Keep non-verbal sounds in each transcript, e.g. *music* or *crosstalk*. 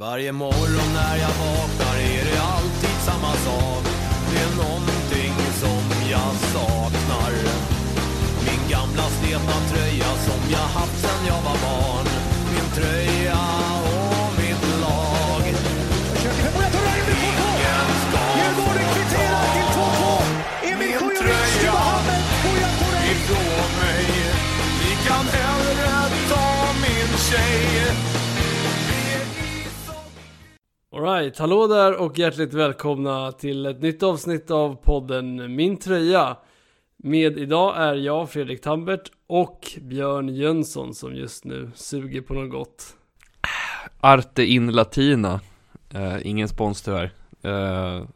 Varje morgon när jag vaknar är det alltid samma sak. Det är någonting som jag saknar. Min gamla sletna tröja som jag haft sen jag var barn. Min tröja och mitt lag. Ingen ska Djurgården kvitterar till 2-2. Emil Min tröja. ifrån mig. Ni kan hellre ta min tjej Alright, hallå där och hjärtligt välkomna till ett nytt avsnitt av podden Min Tröja. Med idag är jag, Fredrik Tambert och Björn Jönsson som just nu suger på något gott. Arte in Latina. Eh, ingen spons tyvärr. Eh,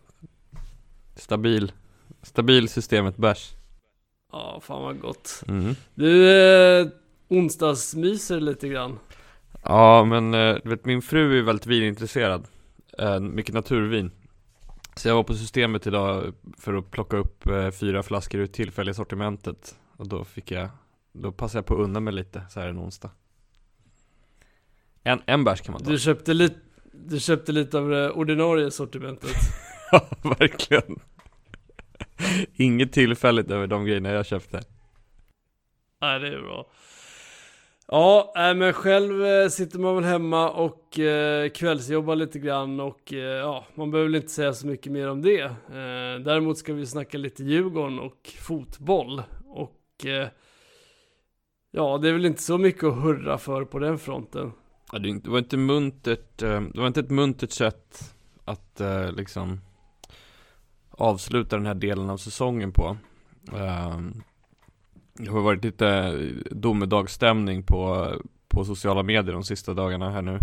stabil. Stabil systemet bärs. Ja, fan vad gott. Mm. Du, eh, onsdagsmyser lite grann. Ja, men eh, vet min fru är väldigt vinintresserad. Eh, mycket naturvin. Så jag var på systemet idag för att plocka upp eh, fyra flaskor ur tillfälliga sortimentet. Och då fick jag, då passade jag på att unna mig lite så här en onsdag. En, en bärs kan man ta. Du köpte lite, du köpte lite av det ordinarie sortimentet. *laughs* Ja, verkligen. Inget tillfälligt över de grejerna jag köpte. Nej, det är bra. Ja, äh, men själv äh, sitter man väl hemma och eh, kvällsjobbar lite grann och eh, ja, man behöver väl inte säga så mycket mer om det. Eh, däremot ska vi snacka lite Djurgården och fotboll och eh, ja, det är väl inte så mycket att hurra för på den fronten. Ja, det var inte muntert, det var inte ett muntert sätt att liksom avsluta den här delen av säsongen på. Det har varit lite eh, domedagsstämning på, på sociala medier de sista dagarna här nu.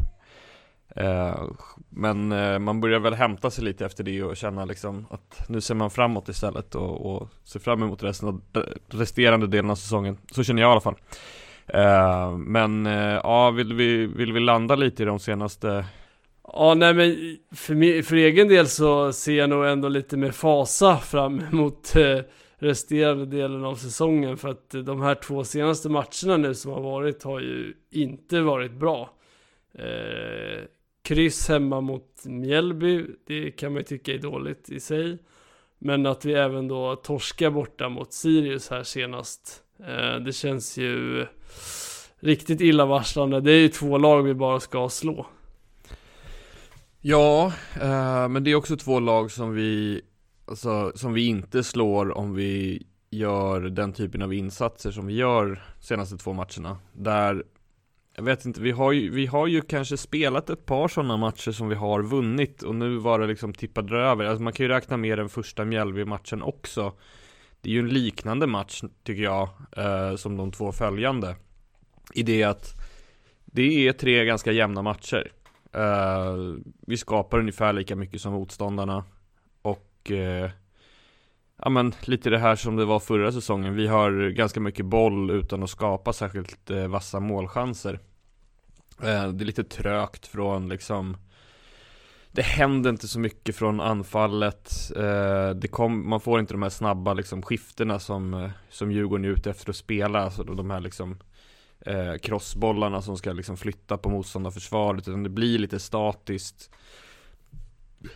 Eh, Men eh, man börjar väl hämta sig lite efter det och känna liksom att nu ser man framåt istället och, och ser fram emot resten av resterande delen av säsongen. Så känner jag i alla fall. Eh, men eh, ja, vill vi, vill vi landa lite i de senaste Ja, nej men för, mig, för egen del så ser jag nog ändå lite med fasa fram emot eh, resterande delen av säsongen för att de här två senaste matcherna nu som har varit har ju inte varit bra. Eh, kryss hemma mot Mjällby, det kan man ju tycka är dåligt i sig. Men att vi även då torskar borta mot Sirius här senast, eh, det känns ju riktigt illavarslande. Det är ju två lag vi bara ska slå. Ja, eh, men det är också två lag som vi Alltså som vi inte slår om vi gör den typen av insatser som vi gör senaste två matcherna. Där Jag vet inte, vi har ju, vi har ju kanske spelat ett par sådana matcher som vi har vunnit och nu var det liksom tippade över. Alltså man kan ju räkna med den första Mjällby-matchen också. Det är ju en liknande match tycker jag eh, som de två följande. I det att Det är tre ganska jämna matcher. Eh, vi skapar ungefär lika mycket som motståndarna och eh, Ja men lite det här som det var förra säsongen. Vi har ganska mycket boll utan att skapa särskilt eh, vassa målchanser. Eh, Det är lite trögt från liksom Det händer inte så mycket från anfallet. Eh, det kom, Man får inte de här snabba liksom skiftena som, eh, som Djurgården är ute efter att spela. Alltså de här liksom eh, crossbollarna som ska liksom flytta på motståndarförsvaret. Utan det blir lite statiskt.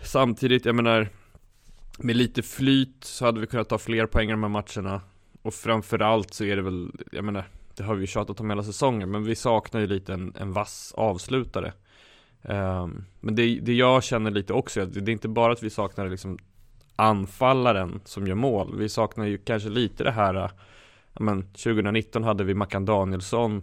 Samtidigt, jag menar med lite flyt så hade vi kunnat ta fler poäng i de här matcherna. Och framförallt så är det väl, jag menar Det har vi ju tjatat om hela säsongen men vi saknar ju lite en, en vass avslutare. Um, Men det, det jag känner lite också, är att det är inte bara att vi saknar liksom Anfallaren som gör mål. Vi saknar ju kanske lite det här ja, men 2019 hade vi Mackan Danielsson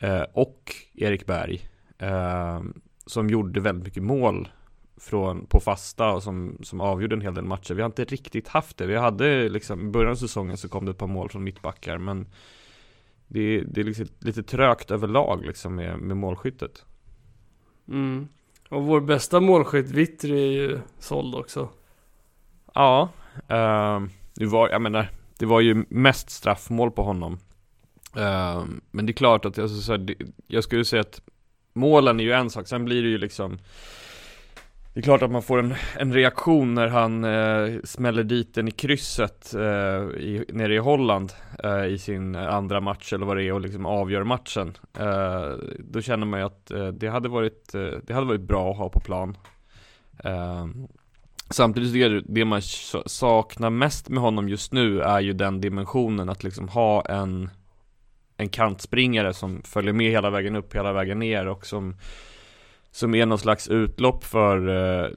eh, och Erik Berg eh, som gjorde väldigt mycket mål från, på fasta och som, som avgjorde en hel del matcher. Vi har inte riktigt haft det. Vi hade liksom, i början av säsongen så kom det ett par mål från mittbackar men det, det är liksom lite trögt överlag liksom med, med målskyttet. Mm. Och vår bästa målskytt Vittry är ju såld också. Ja, eh, det var, jag menar, det var ju mest straffmål på honom. Eh, men det är klart att alltså, så här, det, jag skulle säga att målen är ju en sak, sen blir det ju liksom det är klart att man får en, en reaktion när han eh, smäller dit den i krysset eh, i, nere i Holland eh, i sin andra match eller vad det är och liksom avgör matchen. Eh, då känner man ju att eh, det, hade varit, eh, det hade varit bra att ha på plan. Eh, samtidigt så är det, det man saknar mest med honom just nu är ju den dimensionen att liksom ha en en kantspringare som följer med hela vägen upp, hela vägen ner och som som är någon slags utlopp för eh,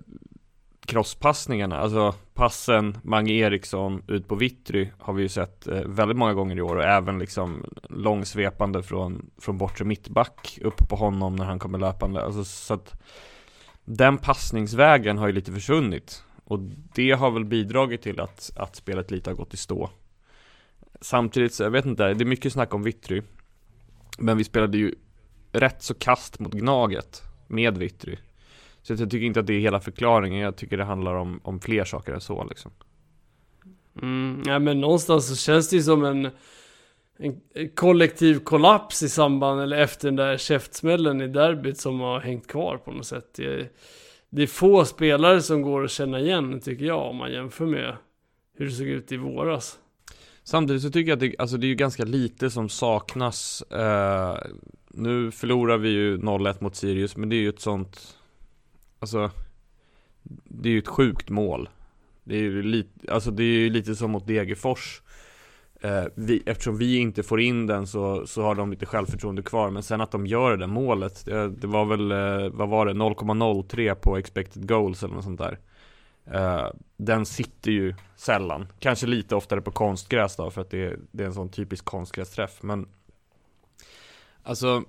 crosspassningarna, alltså passen Mange Eriksson ut på Vittry har vi ju sett eh, väldigt många gånger i år och även liksom långsvepande från, från bortre mittback upp på honom när han kommer löpande, alltså så att den passningsvägen har ju lite försvunnit och det har väl bidragit till att, att spelet lite har gått i stå. Samtidigt så, jag vet inte, det är mycket snack om Vittry Men vi spelade ju rätt så kast mot Gnaget med Vittry. Så jag tycker inte att det är hela förklaringen, jag tycker det handlar om, om fler saker än så liksom. Mm, ja men någonstans så känns det ju som en, en kollektiv kollaps i samband, eller efter den där käftsmällen i derbyt som har hängt kvar på något sätt. Det, det är få spelare som går att känna igen, tycker jag, om man jämför med hur det såg ut i våras. Samtidigt så tycker jag att det, alltså det är ganska lite som saknas eh, nu förlorar vi ju 0-1 mot Sirius, men det är ju ett sånt Alltså Det är ju ett sjukt mål. Det är ju lite, alltså det är ju lite som mot Degerfors. Eh, vi, Eftersom vi inte får in den så, så har de lite självförtroende kvar Men sen att de gör det målet Det, det var väl, eh, vad var det, 0,03 på expected goals eller något sånt där. Eh, Den sitter ju sällan. Kanske lite oftare på konstgräs då för att det, det är en sån typisk konstgrästräff Men Alltså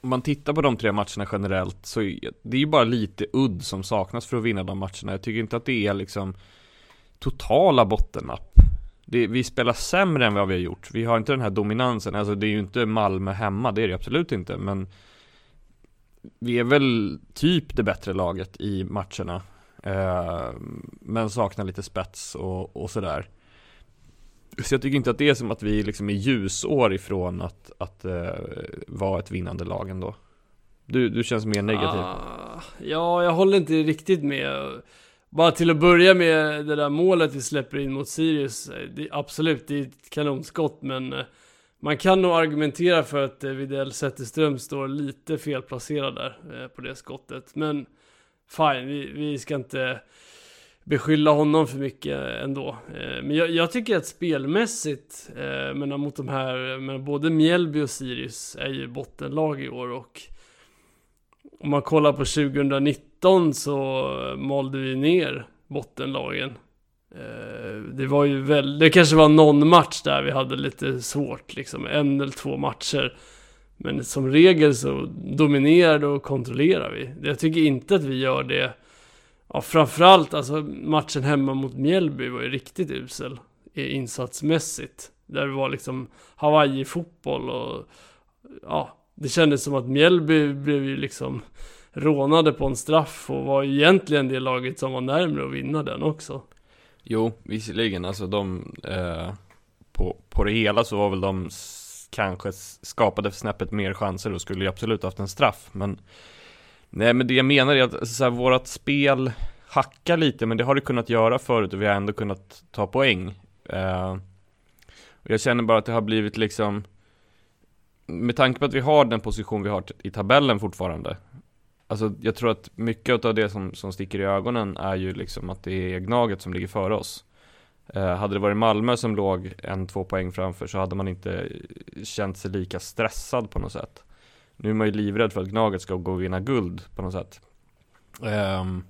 om man tittar på de tre matcherna generellt så är det ju bara lite udd som saknas för att vinna de matcherna. Jag tycker inte att det är liksom totala bottennapp. Det, vi spelar sämre än vad vi har gjort. Vi har inte den här dominansen. Alltså det är ju inte Malmö hemma, det är det absolut inte. Men vi är väl typ det bättre laget i matcherna. Eh, men saknar lite spets och, och sådär. Så jag tycker inte att det är som att vi liksom är ljusår ifrån att, att uh, vara ett vinnande lag ändå. Du, du känns mer negativ. Ah, ja, jag håller inte riktigt med. Bara till att börja med det där målet vi släpper in mot Sirius. Eh, det, absolut, det är ett kanonskott, men eh, man kan nog argumentera för att Widell Zetterström står lite felplacerad där på det skottet. Men fine, vi, vi ska inte beskylla honom för mycket ändå. Eh, men jag, jag tycker att spelmässigt, eh, men mot de här, men både Mjällby och Sirius är ju bottenlag i år och om man kollar på 2019 så malde vi ner bottenlagen. Eh, det var ju väl, det kanske var någon match där vi hade lite svårt liksom, en eller två matcher. Men som regel så dominerade och kontrollerar vi. Jag tycker inte att vi gör det Ja, framförallt alltså matchen hemma mot Mjällby var ju riktigt usel insatsmässigt. Där det var liksom Hawaii-fotboll och ja, det kändes som att Mjällby blev ju liksom rånade på en straff och var egentligen det laget som var närmre att vinna den också. Jo, visserligen, alltså de eh, på, på det hela så var väl de kanske skapade snäppet mer chanser och skulle ju absolut haft en straff, men Nej men det jag menar är att alltså, så här, vårat spel hackar lite men det har det kunnat göra förut och vi har ändå kunnat ta poäng. Uh, och jag känner bara att det har blivit liksom med tanke på att vi har den position vi har i tabellen fortfarande Alltså jag tror att mycket av det som, som sticker i ögonen är ju liksom att det är Gnaget som ligger före oss Eh, Hade det varit Malmö som låg en, två poäng framför så hade man inte eh, känt sig lika stressad på något sätt nu är man ju livrädd för att Gnaget ska gå och vinna guld på något sätt. Um,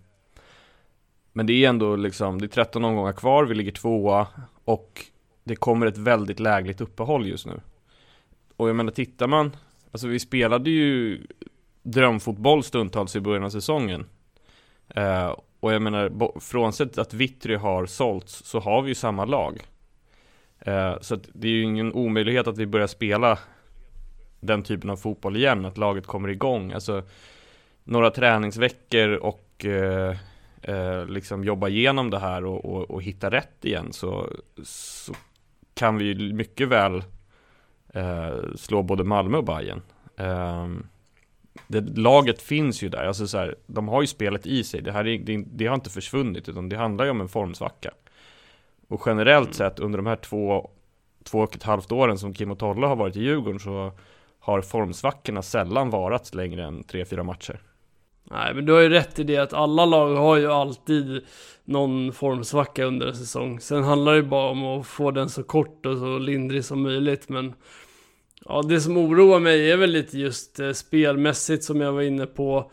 men det är ändå liksom, det är 13 omgångar kvar, vi ligger tvåa och det kommer ett väldigt lägligt uppehåll just nu. Och jag menar, tittar man, alltså vi spelade ju drömfotboll stundtals i början av säsongen. Uh, och jag menar, frånsett att Vittry har sålts så har vi ju samma lag. Uh, så att det är ju ingen omöjlighet att vi börjar spela den typen av fotboll igen, att laget kommer igång. Alltså några träningsveckor och eh, eh, liksom jobba igenom det här och, och, och, hitta rätt igen så, så kan vi mycket väl eh, slå både Malmö och Bayern. Ehm, det, laget finns ju där, alltså så här, de har ju spelet i sig. Det, här är, det, det har inte försvunnit, utan det handlar ju om en formsvacka. Och generellt mm. sett under de här två, två och ett halvt åren som Kim och Tolle har varit i Djurgården så har formsvackorna sällan varat längre än tre, fyra matcher. Nej, men du har ju rätt i det att alla lag har ju alltid någon formsvacka under en säsong. Sen handlar det ju bara om att få den så kort och så lindrig som möjligt, men Ja, det som oroar mig är väl lite just eh, spelmässigt som jag var inne på.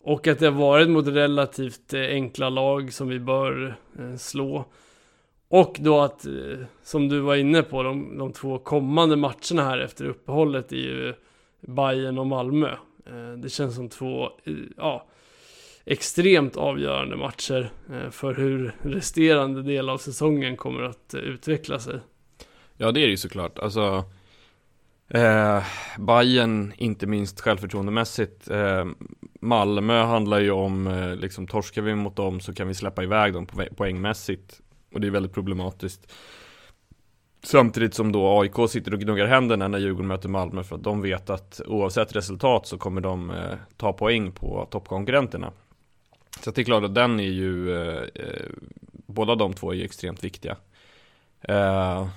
Och att det har varit mot relativt eh, enkla lag som vi bör eh, slå. Och då att, eh, som du var inne på, de, de två kommande matcherna här efter uppehållet är ju Bayern och Malmö. Eh, det känns som två, eh, ja, extremt avgörande matcher för hur resterande del av säsongen kommer att utveckla sig. Ja, det är det ju såklart. Alltså, Eh, Bayern inte minst självförtroendemässigt. Eh, Malmö handlar ju om, eh, liksom torskar vi mot dem så kan vi släppa iväg dem poängmässigt. Och det är väldigt problematiskt. Samtidigt som då AIK sitter och gnuggar händerna när Djurgården möter Malmö för att de vet att oavsett resultat så kommer de eh, ta poäng på toppkonkurrenterna. Så det är klart att den är ju, eh, eh, båda de två är ju extremt viktiga. Eh,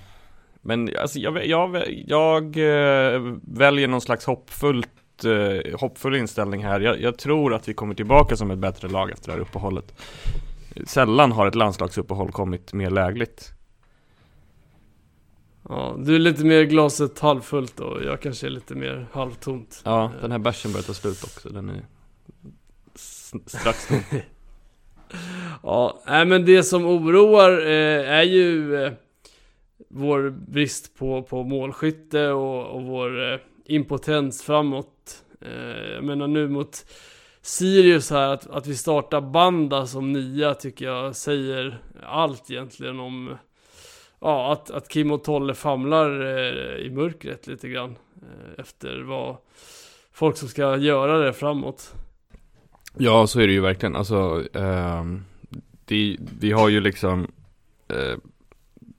men alltså, jag, jag, jag eh, väljer någon slags hoppfullt, eh, hoppfull inställning här. Jag, jag, tror att vi kommer tillbaka som ett bättre lag efter det här uppehållet. Sällan har ett landslagsuppehåll kommit mer lägligt. Ja, du är lite mer glaset halvfullt och jag kanske är lite mer halvtomt. Ja, den här bärsen börjar ta slut också. Den är strax tom. *laughs* ja, nej men det som oroar eh, är ju eh, vår brist på, på målskytte och, och vår eh, impotens framåt. Eh, jag menar nu mot Sirius här, att, att vi startar Banda som nia tycker jag säger allt egentligen om Ja, att, att Kim och Tolle famlar eh, i mörkret lite grann eh, Efter vad folk som ska göra det framåt Ja, så är det ju verkligen. Alltså, eh, det, vi har ju liksom eh,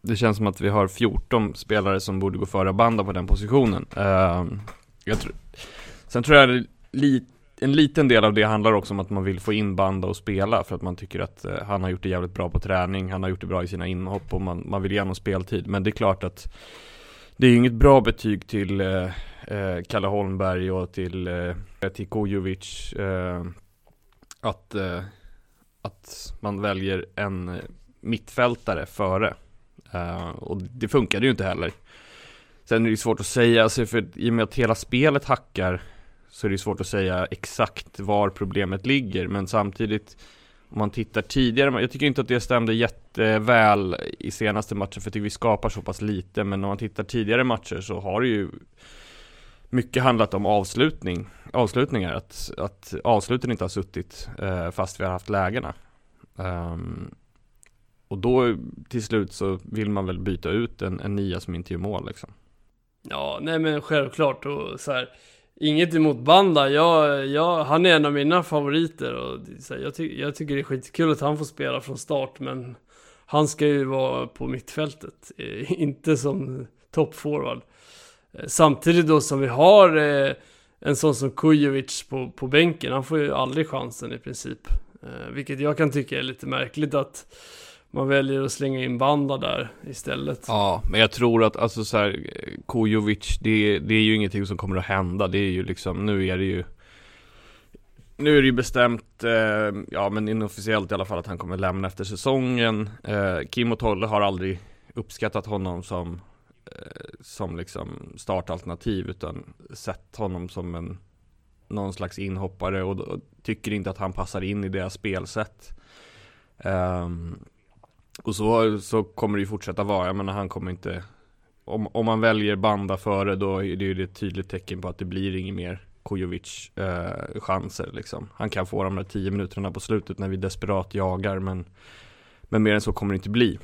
det känns som att vi har 14 spelare som borde gå före Banda på den positionen. Ehm, jag tr sen tror jag lite en liten del av det handlar också om att man vill få in Banda och spela för att man tycker att eh, han har gjort det jävligt bra på träning, han har gjort det bra i sina inhopp och man, man vill ge honom speltid. Men det är klart att det är inget bra betyg till eh, eh, Kalle Holmberg och till, eh, till Kujovic eh, att, eh, att man väljer en mittfältare före och det funkade ju inte heller. Sen är det svårt att säga, alltså för i och med att hela spelet hackar så är det svårt att säga exakt var problemet ligger. Men samtidigt, om man tittar tidigare, jag tycker inte att det stämde jätteväl i senaste matchen, för jag tycker vi skapar så pass lite. Men om man tittar tidigare matcher så har det ju mycket handlat om avslutning, avslutningar. Att, att avsluten inte har suttit eh, fast vi har haft lägena. Um, och då till slut så vill man väl byta ut en, en nia som inte gör mål liksom. Ja, nej men självklart och så här, Inget emot Banda, jag, jag, han är en av mina favoriter och så här, jag, ty, jag tycker det är skitkul att han får spela från start men Han ska ju vara på mittfältet, eh, *laughs* inte som toppforward. Eh, samtidigt då som vi har eh, en sån som Kujovic på, på bänken, han får ju aldrig chansen i princip. Eh, Vilket jag kan tycka är lite märkligt att man väljer att slänga in Banda där istället. Ja, men jag tror att alltså så här, Kujovic, det, det är ju ingenting som kommer att hända. Det är ju liksom, nu är det ju nu är det ju bestämt, eh, ja men inofficiellt i alla fall att han kommer lämna efter säsongen. Eh, Kim och Tolle har aldrig uppskattat honom som, eh, som liksom startalternativ utan sett honom som en någon slags inhoppare och, och tycker inte att han passar in i deras spelsätt. Um, och så, så kommer det ju fortsätta vara, jag menar han kommer inte Om, om man väljer Banda före då är det ju ett tydligt tecken på att det blir inget mer Kujovic eh, chanser liksom. Han kan få de där tio minuterna på slutet när vi desperat jagar men Men mer än så kommer det inte bli.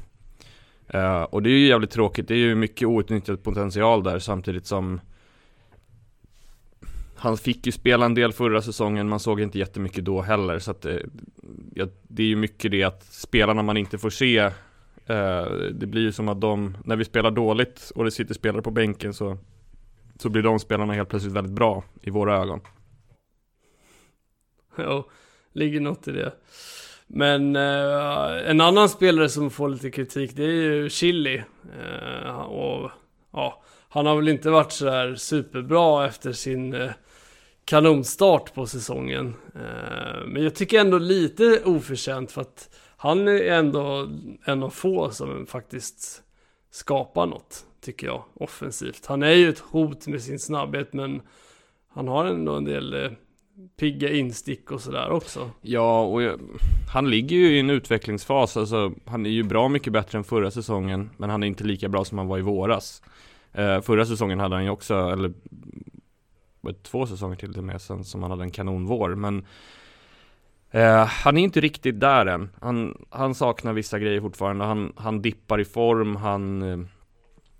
Eh, Och det är ju jävligt tråkigt, det är ju mycket outnyttjad potential där samtidigt som han fick ju spela en del förra säsongen, man såg inte jättemycket då heller så att eh, ja, det är ju mycket det att spelarna man inte får se eh, Det blir ju som att de, när vi spelar dåligt och det sitter spelare på bänken så Så blir de spelarna helt plötsligt väldigt bra i våra ögon Jo, ligger något i det. Men eh, en annan spelare som får lite kritik det är ju Chili. Eh, och ja, han har väl inte varit sådär superbra efter sin eh, kanonstart på säsongen. Eh, men jag tycker ändå lite oförtjänt för att han är ändå en av få som faktiskt skapar något, tycker jag, offensivt. Han är ju ett hot med sin snabbhet, men han har ändå en del eh, pigga instick och sådär också. Ja, och jag, han ligger ju i en utvecklingsfas, alltså han är ju bra mycket bättre än förra säsongen, men han är inte lika bra som han var i våras. Uh, förra säsongen hade han ju också, eller två säsonger till och med sen som han hade en kanonvår, men eh, han är inte riktigt där än. Han, han saknar vissa grejer fortfarande, han, han dippar i form, han eh,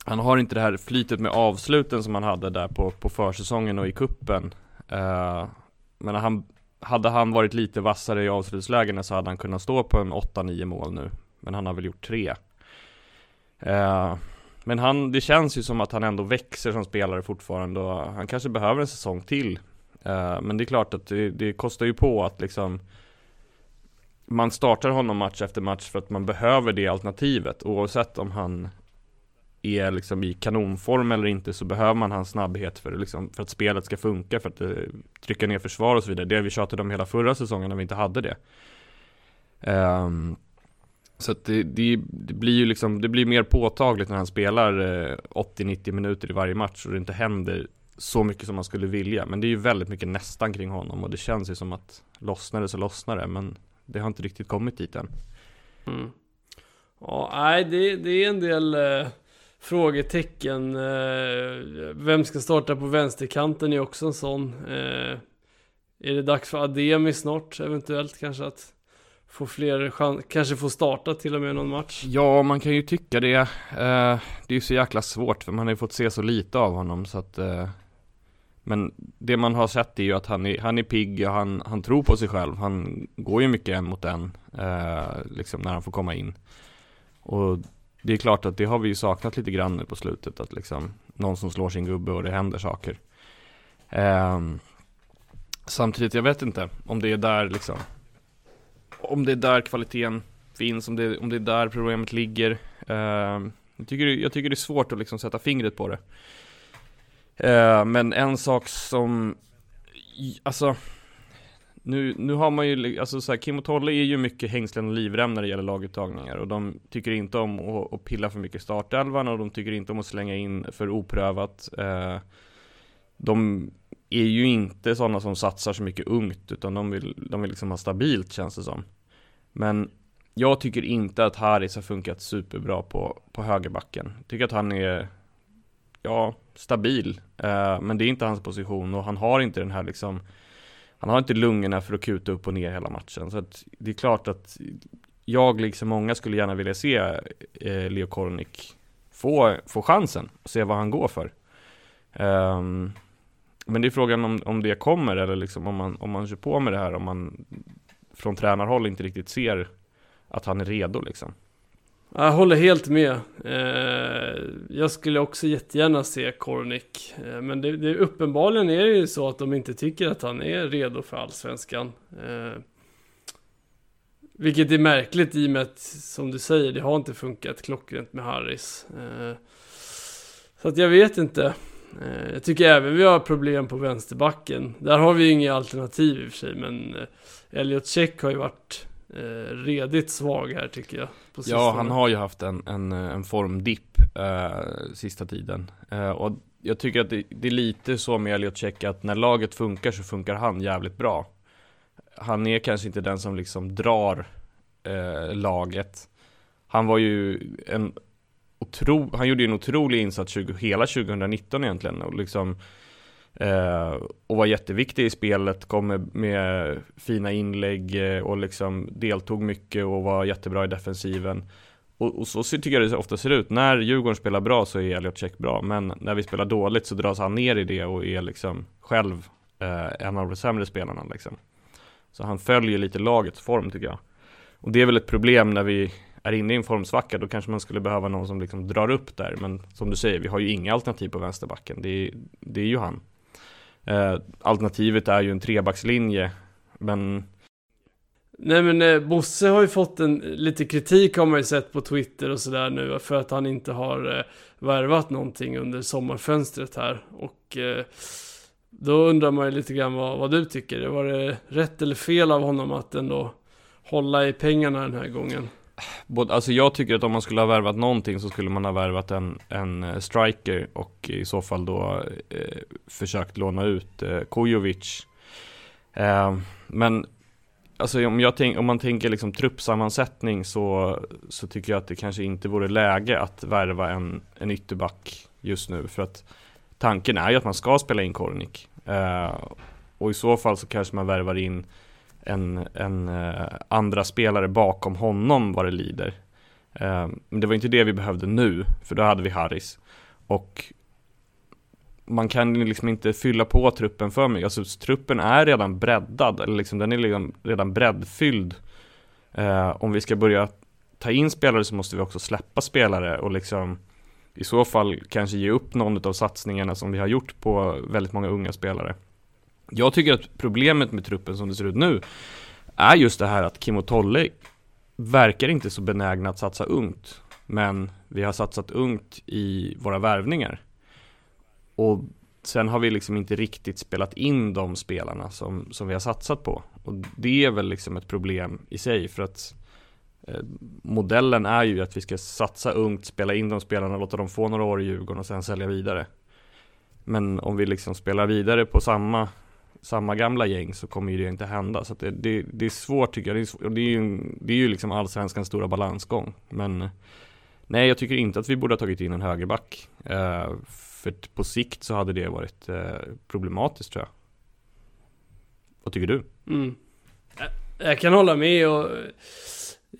han har inte det här flytet med avsluten som han hade där på, på försäsongen och i kuppen. Eh, men han, hade han varit lite vassare i avslutslägena så hade han kunnat stå på en 8-9 mål nu. Men han har väl gjort tre. Eh, men han, det känns ju som att han ändå växer som spelare fortfarande och han kanske behöver en säsong till. Uh, men det är klart att det, det kostar ju på att liksom man startar honom match efter match för att man behöver det alternativet oavsett om han är liksom i kanonform eller inte så behöver man hans snabbhet för, liksom, för att spelet ska funka, för att uh, trycka ner försvar och så vidare. Det vi tjatade om hela förra säsongen när vi inte hade det. Um, så att det, det, det, blir ju liksom, det blir mer påtagligt när han spelar eh, 80-90 minuter i varje match och det inte händer så mycket som man skulle vilja. Men det är ju väldigt mycket nästan kring honom och det känns ju som att lossnar det så lossnar det. Men det har inte riktigt kommit dit än. Mm. Ja, nej, det, det är en del eh, frågetecken. Eh, vem ska starta på vänsterkanten är också en sån. Eh, är det dags för Ademi snart eventuellt kanske att få fler chans, kanske få starta till och med någon match? Ja, man kan ju tycka det. Eh, det är ju så jäkla svårt för man har ju fått se så lite av honom så att eh, men det man har sett är ju att han är, han är pigg och han, han tror på sig själv. Han går ju mycket en mot en, eh, liksom när han får komma in. Och det är klart att det har vi ju saknat lite grann nu på slutet, att liksom någon som slår sin gubbe och det händer saker. Ehm, samtidigt, jag vet inte om det är där liksom, om det är där kvaliteten finns, om det, om det är där problemet ligger. Uh, jag, tycker, jag tycker det är svårt att liksom sätta fingret på det. Uh, men en sak som, alltså nu, nu har man ju, alltså så här, Kim och Tolle är ju mycket hängslen och livrem när det gäller laguttagningar och de tycker inte om att, att pilla för mycket startelvan och de tycker inte om att slänga in för oprövat. Uh, de är ju inte sådana som satsar så mycket ungt utan de vill, de vill liksom ha stabilt känns det som. Men jag tycker inte att Haris har funkat superbra på, på högerbacken. Jag tycker att han är, ja, stabil. Eh, men det är inte hans position och han har inte den här liksom han har inte lungorna för att kuta upp och ner hela matchen. Så att det är klart att jag, liksom många, skulle gärna vilja se eh, Leo Kornik få, få chansen och se vad han går för. Um, men det är frågan om, om det kommer eller liksom om man, om man kör på med det här, om man från tränarhåll inte riktigt ser att han är redo liksom. Jag håller helt med. Eh, jag skulle också jättegärna se Kornik. Eh, men det, det, uppenbarligen är det ju så att de inte tycker att han är redo för allsvenskan. Eh, vilket är märkligt i och med att, som du säger, det har inte funkat klockrent med Harris. Så att jag vet inte. Jag tycker även vi har problem på vänsterbacken. Där har vi ju inga alternativ i och för sig, men Elliot Check har ju varit eh, redigt svag här tycker jag. ja, han har ju haft en, en, en formdipp eh, sista tiden. Eh, och jag tycker att det, det, är lite så med Elliot Check att när laget funkar så funkar han jävligt bra. Han är kanske inte den som liksom drar eh, laget. Han var ju en otro, han gjorde ju en otrolig insats 20, hela 2019 egentligen och liksom Eh, och var jätteviktig i spelet, kom med, med fina inlägg eh, och liksom deltog mycket och var jättebra i defensiven. Och, och, så tycker jag det ofta ser ut. När Djurgården spelar bra så är Elliot Check bra, men när vi spelar dåligt så dras han ner i det och är liksom själv eh, en av de sämre spelarna liksom. Så han följer lite lagets form tycker jag. Och det är väl ett problem när vi är inne i en formsvacka, då kanske man skulle behöva någon som liksom drar upp där. Men som du säger, vi har ju inga alternativ på vänsterbacken. Det är, det är ju han. Eh, alternativet är ju en trebackslinje Men Nej men eh, Bosse har ju fått en, lite kritik har man ju sett på Twitter och sådär nu för att han inte har eh, värvat någonting under sommarfönstret här. Och eh, då undrar man ju lite grann vad, vad du tycker. Var det rätt eller fel av honom att ändå hålla i pengarna den här gången? Både, alltså jag tycker att om man skulle ha värvat någonting så skulle man ha värvat en, en eh, striker och i så fall då eh, försökt låna ut eh, Kujovic. Eh, men alltså om, jag tänk, om man tänker liksom truppsammansättning så, så tycker jag att det kanske inte vore läge att värva en, en ytterback just nu. För att tanken är ju att man ska spela in Kornik. Eh, och i så fall så kanske man värvar in en, en eh, andra spelare bakom honom vad det lider. Eh, men det var inte det vi behövde nu, för då hade vi Harris. Och man kan liksom inte fylla på truppen för mycket. Alltså truppen är redan breddad, eller liksom den är liksom redan breddfylld. Eh, om vi ska börja ta in spelare så måste vi också släppa spelare och liksom i så fall kanske ge upp någon av satsningarna som vi har gjort på väldigt många unga spelare. Jag tycker att problemet med truppen som det ser ut nu är just det här att Kim och Tolle verkar inte så benägna att satsa ungt. Men vi har satsat ungt i våra värvningar. Och sen har vi liksom inte riktigt spelat in de spelarna som, som vi har satsat på. Och det är väl liksom ett problem i sig för att eh, modellen är ju att vi ska satsa ungt, spela in de spelarna, låta dem få några år i Djurgården och sen sälja vidare. Men om vi liksom spelar vidare på samma samma gamla gäng så kommer ju det inte hända. Så det, det, det, är svårt tycker jag. Det är, svårt, det är ju, det är ju liksom allsvenskans stora balansgång. Men nej, jag tycker inte att vi borde ha tagit in en högerback. Eh, för på sikt så hade det varit eh, problematiskt tror jag. Vad tycker du? Mm. Jag kan hålla med och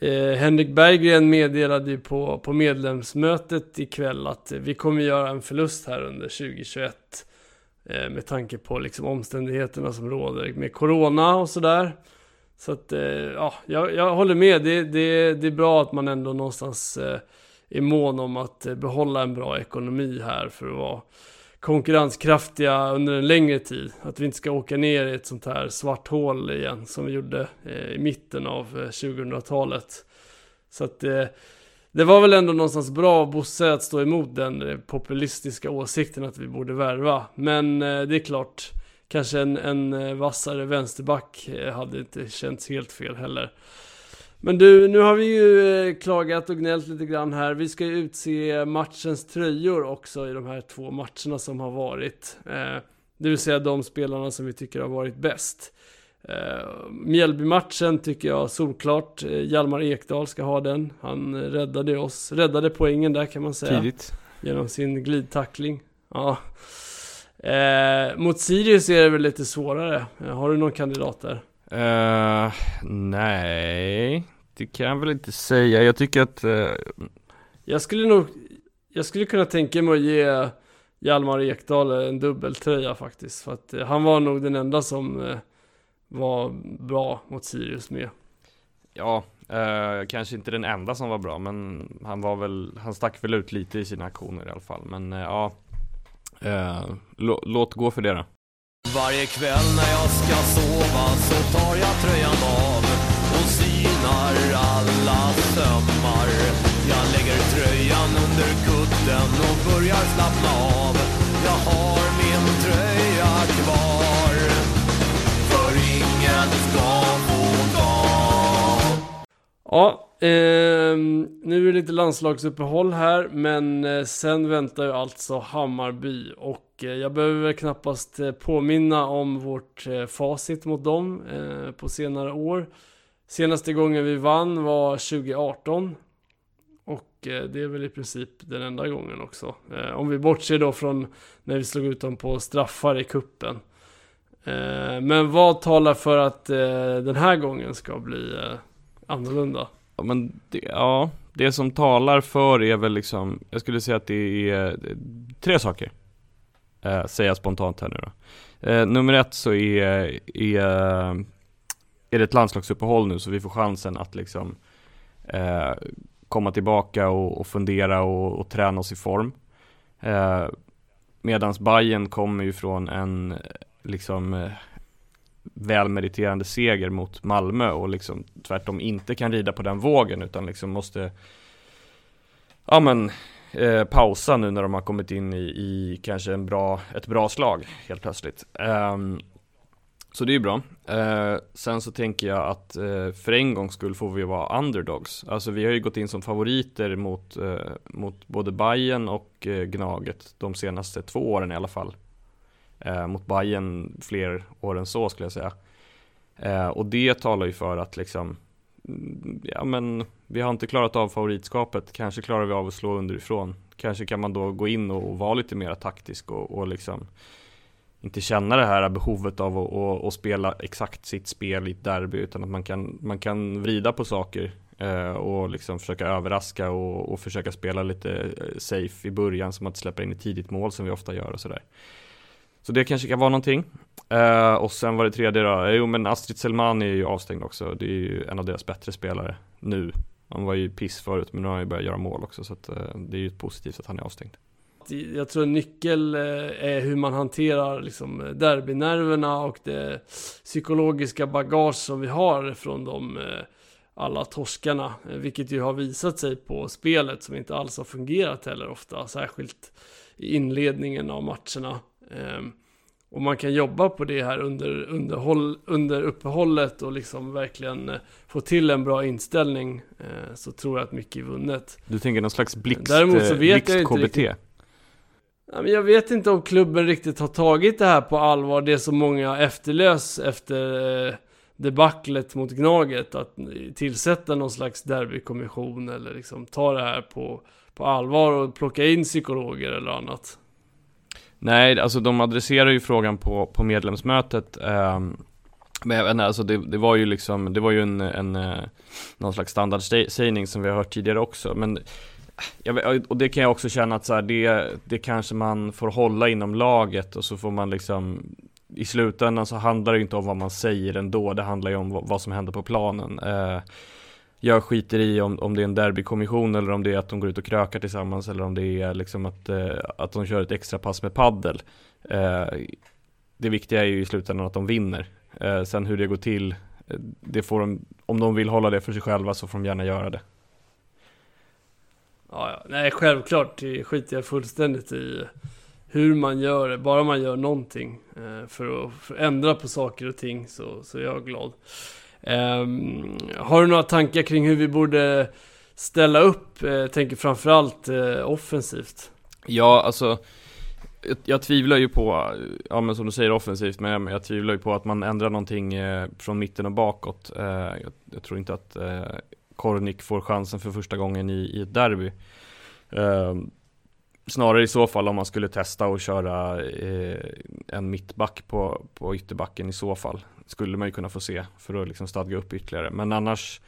eh, Henrik Berggren meddelade ju på, på medlemsmötet ikväll att vi kommer göra en förlust här under 2021. Eh, med tanke på liksom omständigheterna som råder med Corona och sådär. Så att, eh, ja, jag, jag håller med. Det, det, det är bra att man ändå någonstans eh, är mån om att behålla en bra ekonomi här för att vara konkurrenskraftiga under en längre tid. Att vi inte ska åka ner i ett sånt här svart hål igen som vi gjorde i mitten av 2000-talet. Så att det var väl ändå någonstans bra av Bosse att stå emot den eh, populistiska åsikten att vi borde värva. Men eh, det är klart, kanske en, en eh, vassare vänsterback hade inte känts helt fel heller. Men du, nu har vi ju klagat och gnällt lite grann här. Vi ska ju utse matchens tröjor också i de här två matcherna som har varit. Det vill säga de spelarna som vi tycker har varit bäst. Uh, Mjällby-matchen tycker jag solklart. Uh, Hjalmar Ekdal ska ha den. Han räddade oss, räddade poängen där kan man säga. Tidigt. Genom sin glidtackling. Ja. Uh, mot Sirius är det väl lite svårare. har du någon kandidat där? nej, det kan jag väl inte säga. Jag tycker att... Jag skulle nog... Jag skulle kunna tänka mig att ge Hjalmar Ekdal en dubbeltröja faktiskt. För att han var nog den enda som var bra mot Sirius med. Ja, eh, kanske inte den enda som var bra, men han var väl, han stack väl ut lite i sina aktioner i alla fall. Men eh, ja, eh, låt gå för det då. Varje kväll när jag ska sova så tar jag tröjan av och synar alla sömmar. Jag lägger tröjan under kudden och börjar slappna av. Ja, eh, nu är det lite landslagsuppehåll här, men eh, sen väntar ju alltså Hammarby och eh, jag behöver väl knappast eh, påminna om vårt facit mot dem eh, på senare år. Senaste gången vi vann var 2018 och det är väl i princip den enda gången också. Om vi bortser då från när vi slog ut dem på straffar i kuppen. Eh, men vad talar för att eh, den här gången ska bli eh, annorlunda? Ja, men det, ja, det som talar för är väl liksom, jag skulle säga att det är tre saker. Eh, säger jag spontant här nu då. Eh, nummer ett så är, är, är det ett landslagsuppehåll nu så vi får chansen att liksom eh, komma tillbaka och, och fundera och, och, träna oss i form. Eh, medans Bayern kommer ju från en liksom eh, välmeriterande seger mot Malmö och liksom tvärtom inte kan rida på den vågen utan liksom måste ja men eh, pausa nu när de har kommit in i, i kanske en bra, ett bra slag helt plötsligt. Um, så det är ju bra. Eh, sen så tänker jag att eh, för en gångs skull får vi vara underdogs. Alltså vi har ju gått in som favoriter mot, eh, mot både Bayern och eh, Gnaget de senaste två åren i alla fall. Eh, mot Bayern fler år än så skulle jag säga. Eh, och det talar ju för att liksom, mm, ja men vi har inte klarat av favoritskapet, kanske klarar vi av att slå underifrån. Kanske kan man då gå in och, och vara lite mer taktisk och, och liksom inte känna det här behovet av att, att, att, spela exakt sitt spel i ett derby utan att man kan, man kan vrida på saker eh, och liksom försöka överraska och, och, försöka spela lite eh, safe i början som att släppa in ett tidigt mål som vi ofta gör och sådär. Så det kanske kan vara någonting. Uh, och sen var det tredje då, eh, jo men Astrid Selmani är ju avstängd också, det är ju en av deras bättre spelare nu. Han var ju piss förut men nu har han ju börjat göra mål också så att, uh, det är ju positivt att han är avstängd jag tror en nyckel är hur man hanterar liksom derbynerverna och det psykologiska bagage som vi har från de alla torskarna. Vilket ju har visat sig på spelet som inte alls har fungerat heller ofta. Särskilt i inledningen av matcherna. Ehm, och man kan jobba på det här under, underhåll, under uppehållet och liksom verkligen få till en bra inställning. Så tror jag att mycket är vunnet. Du tänker någon slags blixt, Däremot så vet blixt KBT? Riktigt, jag vet inte om klubben riktigt har tagit det här på allvar, det som många efterlös efter eh, debaclet mot Gnaget. Att tillsätta någon slags derbykommission eller liksom ta det här på, på allvar och plocka in psykologer eller annat. Nej, alltså de adresserar ju frågan på, på medlemsmötet. Eh, men jag vet inte, alltså det, det, var ju liksom, det var ju en, en eh, någon slags standardsägning som vi har hört tidigare också. Men jag, och det kan jag också känna att så här, det, det kanske man får hålla inom laget och så får man liksom i slutändan så handlar det inte om vad man säger ändå, det handlar ju om vad, vad som händer på planen. Eh, jag skiter i om, om det är en derbykommission eller om det är att de går ut och krökar tillsammans eller om det är liksom att, eh, att de kör ett extra pass med paddel. Eh, det viktiga är ju i slutändan att de vinner. Eh, sen hur det går till, eh, det får de, om de vill hålla det för sig själva så får de gärna göra det. Ja, ja. Nej, självklart det skiter jag fullständigt i hur man gör det. Bara man gör någonting eh, för, att, för, att, ändra på saker och ting så, så är jag glad. Ehm, har du några tankar kring hur vi borde ställa upp? Jag tänker framförallt eh, offensivt. Ja, alltså jag, jag tvivlar ju på, ja men som du säger offensivt, men jag, jag tvivlar ju på att man ändrar någonting eh, från mitten och bakåt. Eh, jag, jag, tror inte att eh, Kornik får chansen för första gången i, i ett derby. Ehm, Snarare i så fall om man skulle testa och köra eh, en mittback på, på ytterbacken i så fall. Skulle man ju kunna få se för att liksom stadga upp ytterligare. Men annars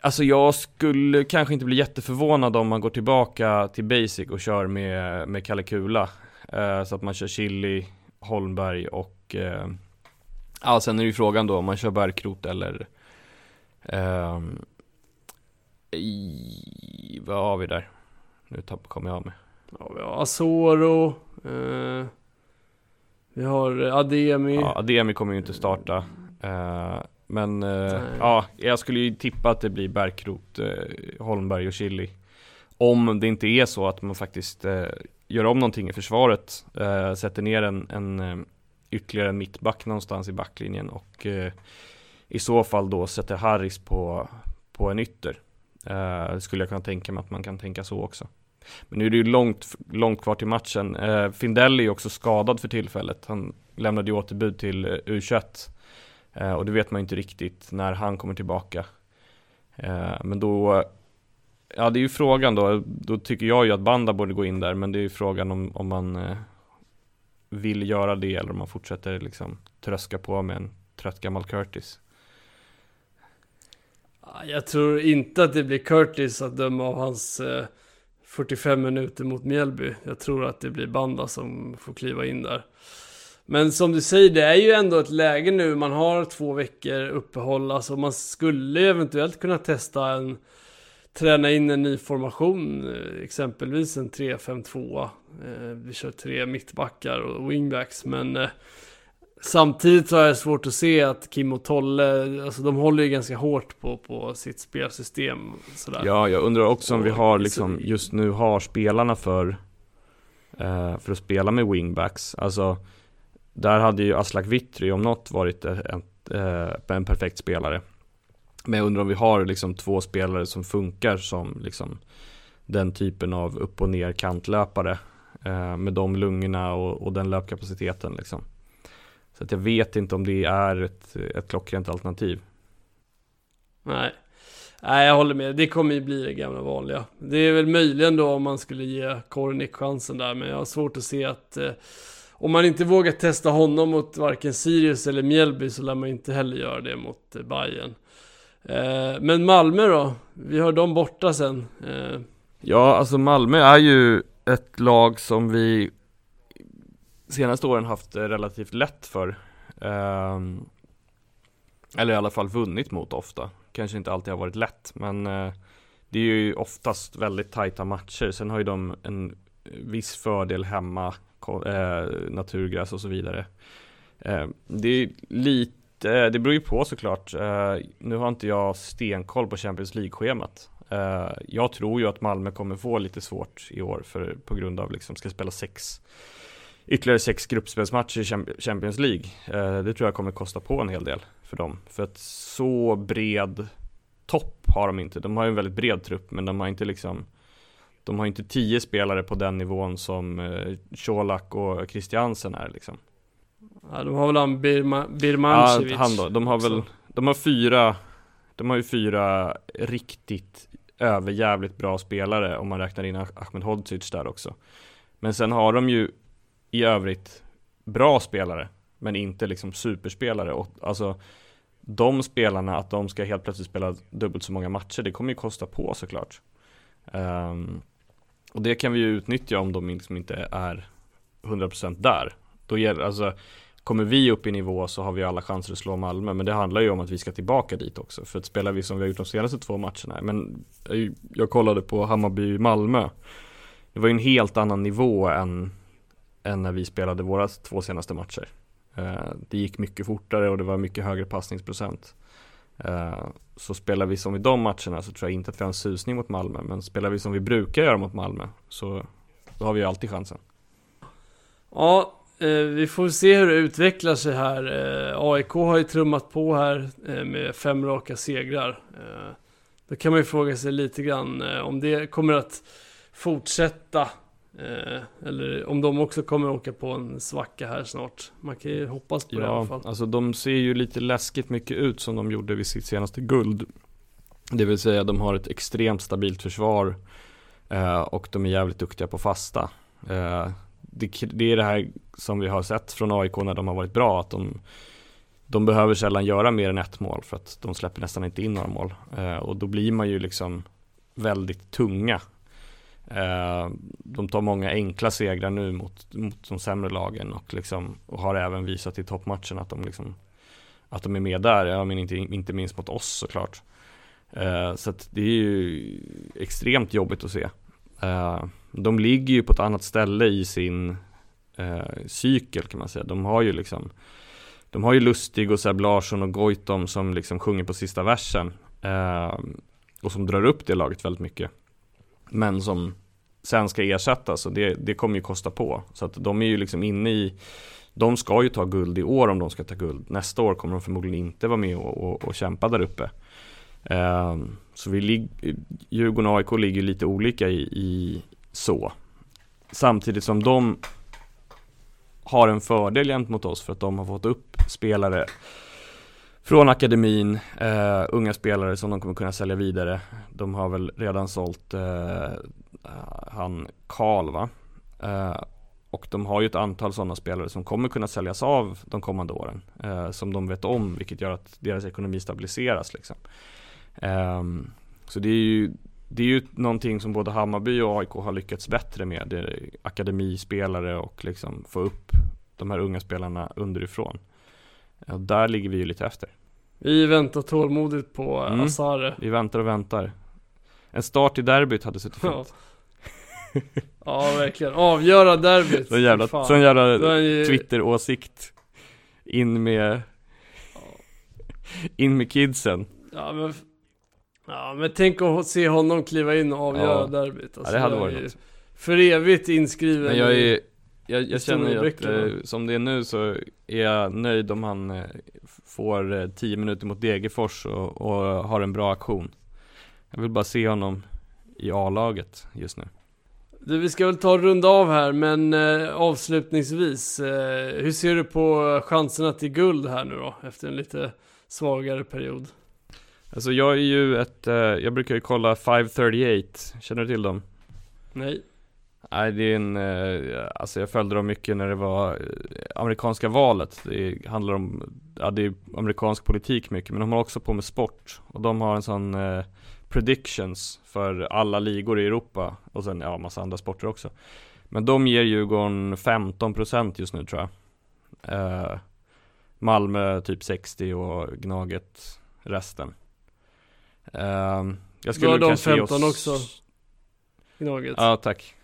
Alltså jag skulle kanske inte bli jätteförvånad om man går tillbaka till basic och kör med, med Kalle Kula. Eh, så att man kör Chili, Holmberg och eh, Ja sen är det ju frågan då om man kör Bärkrot eller eh, i, vad har vi där? Nu kommer jag av mig. Ja, vi har Asoro. Uh, vi har Ademi. Ja, Ademi kommer ju inte starta. Uh, men uh, ja, jag skulle ju tippa att det blir Bärkrot, Holmberg och Chili. Om det inte är så att man faktiskt gör om någonting i försvaret. sätter ner en, en ytterligare en mittback någonstans i backlinjen och i så fall då sätter Harris på, på en ytter. Eh, skulle jag kunna tänka mig att man kan tänka så också. Men nu är det ju långt, långt kvar till matchen. Eh, Findell är ju också skadad för tillfället. Han lämnade ju återbud till eh, U21. Eh, och det vet man ju inte riktigt när han kommer tillbaka. Eh, men då, ja det är ju frågan då. Då tycker jag ju att Banda borde gå in där. Men det är ju frågan om, om man eh, vill göra det eller om man fortsätter liksom tröska på med en trött gammal Curtis. Jag tror inte att det blir Curtis att döma av hans eh, 45 minuter mot Mjällby. Jag tror att det blir Banda som får kliva in där. Men som du säger, det är ju ändå ett läge nu. Man har två veckor uppehåll. Alltså man skulle eventuellt kunna testa en träna in en ny formation, eh, exempelvis en 3-5-2. Eh, vi kör tre mittbackar och wingbacks, men eh, Samtidigt så är det svårt att se att Kim och Tolle, alltså de håller ju ganska hårt på, på sitt spelsystem. Sådär. Ja, jag undrar också om vi har liksom, just nu har spelarna för eh, För att spela med wingbacks Alltså Där hade ju Aslak Witry om något varit ett, eh, en perfekt spelare Men jag undrar om vi har liksom två spelare som funkar som liksom Den typen av upp och ner kantlöpare eh, Med de lungorna och, och den löpkapaciteten liksom Så att jag vet inte om det är ett, ett klockrent alternativ Nej. Nej, jag håller med. Det kommer ju bli det gamla vanliga. Det är väl möjligen då om man skulle ge Kornik chansen där, men jag har svårt att se att eh, om man inte vågar testa honom mot varken Sirius eller Mjällby så lär man inte heller göra det mot eh, Bayern. Eh, men Malmö då? Vi har dem borta sen. Eh, Ja, alltså Malmö är ju ett lag som vi senaste åren haft eh, relativt lätt för. Ehm, eller i alla fall vunnit mot ofta. Kanske inte alltid har varit lätt, men eh, det är ju oftast väldigt tajta matcher. Sen har ju de en viss fördel hemma, eh, naturgräs och så vidare. Ehm, det är lite, det beror ju på såklart. Nu har inte jag stenkoll på Champions League-schemat. Jag tror ju att Malmö kommer få lite svårt i år för, på grund av liksom ska spela sex ytterligare sex gruppspelsmatcher i Champ- Champions League. Eh, det tror jag kommer kosta på en hel del för dem. För att så bred topp har de inte. De har ju en väldigt bred trupp men de har inte liksom de har inte tio spelare på den nivån som eh, Colak och Christiansen är liksom. ja, de har väl han Birma, Ja, Birmancevic. han då. De har väl, de har fyra, de har ju fyra riktigt överjävligt bra spelare om man räknar in Ah- Ahmed Hodzic där också. Men sen har de ju i övrigt bra spelare, men inte liksom superspelare. Och, alltså, de spelarna, att de ska helt plötsligt spela dubbelt så många matcher, det kommer ju kosta på såklart. Um, och det kan vi ju utnyttja om de liksom inte är 100% där. Då gäller, alltså, kommer vi upp i nivå så har vi alla chanser att slå Malmö. Men det handlar ju om att vi ska tillbaka dit också. För att spelar vi som vi har gjort de senaste två matcherna. Men eh, jag kollade på Hammarby-Malmö. Det var ju en helt annan nivå än, än när vi spelade våra två senaste matcher. Eh, det gick mycket fortare och det var mycket högre passningsprocent. Eh, så spelar vi som i de matcherna så tror jag inte att vi har en susning mot Malmö. Men spelar vi som vi brukar göra mot Malmö så då har vi ju alltid chansen. Ja, eh, vi får se hur det utvecklar sig här. AIK har ju trummat på här med fem raka segrar. Då kan man ju fråga sig lite grann om det kommer att fortsätta. Eh, eller om de också kommer åka på en svacka här snart. Man kan ju hoppas på det i alla Ja, fall. alltså de ser ju lite läskigt mycket ut som de gjorde vid sitt senaste guld. Det vill säga de har ett extremt stabilt försvar eh, och de är jävligt duktiga på fasta. Eh, det, det är det här som vi har sett från AIK när de har varit bra, att de, de behöver sällan göra mer än ett mål för att de släpper nästan inte in några mål. Eh, och då blir man ju liksom väldigt tunga. Eh, de tar många enkla segrar nu mot, mot de sämre lagen och, liksom, och har även visat i toppmatchen att de, liksom, att de är med där. Jag menar inte, inte minst mot oss såklart. Eh, så att det är ju extremt jobbigt att se. Eh, de ligger ju på ett annat ställe i sin eh, cykel kan man säga. De har ju liksom De har ju Lustig och Seb Larsson och Goitom som liksom sjunger på sista versen. Eh, och som drar upp det laget väldigt mycket. Men som sen ska ersättas och det, det kommer ju kosta på. Så att de är ju liksom inne i De ska ju ta guld i år om de ska ta guld. Nästa år kommer de förmodligen inte vara med och, och, och kämpa där uppe. Eh, så vi lig, Djurgården och AIK ligger lite olika i, i så. Samtidigt som de har en fördel gentemot oss för att de har fått upp spelare från akademin, eh, unga spelare som de kommer kunna sälja vidare. De har väl redan sålt eh, han Karl va? Eh, och de har ju ett antal sådana spelare som kommer kunna säljas av de kommande åren. Eh, som de vet om, vilket gör att deras ekonomi stabiliseras liksom. Ehm, så det är ju det är ju någonting som både Hammarby och AIK har lyckats bättre med. Det är akademispelare och liksom få upp de här unga spelarna underifrån. Och där ligger vi ju lite efter. Vi väntar tålmodigt på Mm. Asare. Vi väntar och väntar. En start i derbyt hade suttit Ja. fint. ja, verkligen. Avgöra derbyt. Sån jävla, Fan. sån jävla Twitter-åsikt In med In med kidsen Ja men, ja, men tänk att se honom kliva in och avgöra Ja. derbyt. Alltså, Ja det hade varit något För evigt inskriven. Men jag är Jag, jag känner ju att eh, som det är nu så är jag nöjd om han eh, får eh, 10 minuter mot Degerfors och, och har en bra aktion Jag vill bara se honom i A-laget just nu Du, vi ska väl ta och runda av här, men eh, avslutningsvis. Eh, hur ser du på chanserna till guld här nu då? Efter en lite svagare period. Alltså jag är ju ett, eh, jag brukar ju kolla 538, känner du till dem? Nej. Nej det är en, eh, alltså jag följde dem mycket när det var eh, amerikanska valet. Det handlar om, ja det är amerikansk politik mycket men de har också på med sport. Och de har en sån eh, predictions för alla ligor i Europa och sen ja massa andra sporter också. Men de ger Djurgården 15% just nu tror jag. Eh, Malmö typ 60 och Gnaget resten. Eh, Jag Då skulle har väl de kanske ge 15 oss- också. Gnaget. Ja tack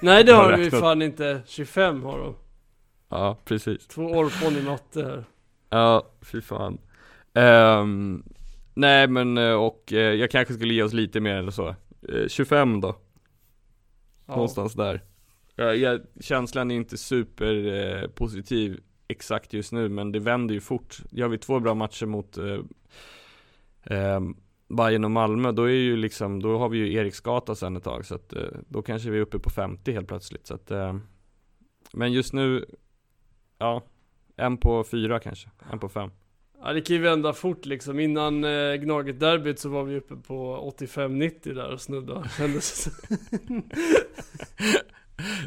Nej det Jag har har de ju räknat. fan inte. 25 har de. Ja precis Två orpon i matte här. Ja, fy fan. Ehm, nej men eh, och eh, jag kanske skulle ge oss lite mer eller så. Eh, 25 då, Ja. någonstans där. Ja, jag, känslan är inte super eh, positiv exakt just nu men det vänder ju fort. Gör vi två bra matcher mot eh, eh, Bayern och Malmö då är ju liksom, då har vi ju Eriksgata sen ett tag så att eh, då kanske vi är uppe på 50 helt plötsligt så att eh, Men just nu, ja, en på fyra kanske, en på fem. Ja det kan ju vända fort liksom. Innan eh, Gnaget-derbyt så var vi uppe på 85-90 där och snudda. Kändes *laughs*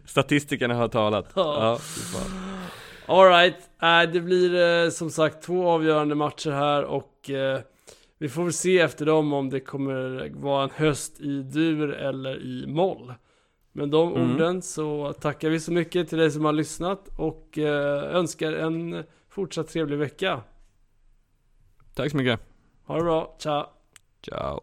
Statistikerna har talat. Ja. Ja. Alright, äh, det blir eh, som sagt två avgörande matcher här och eh, vi får väl se efter dem om det kommer vara en höst i dur eller i moll. Med de Mm. orden så tackar vi så mycket till dig som har lyssnat och eh, önskar en fortsatt trevlig vecka. Tack så mycket. Ha det bra, ciao! Ciao.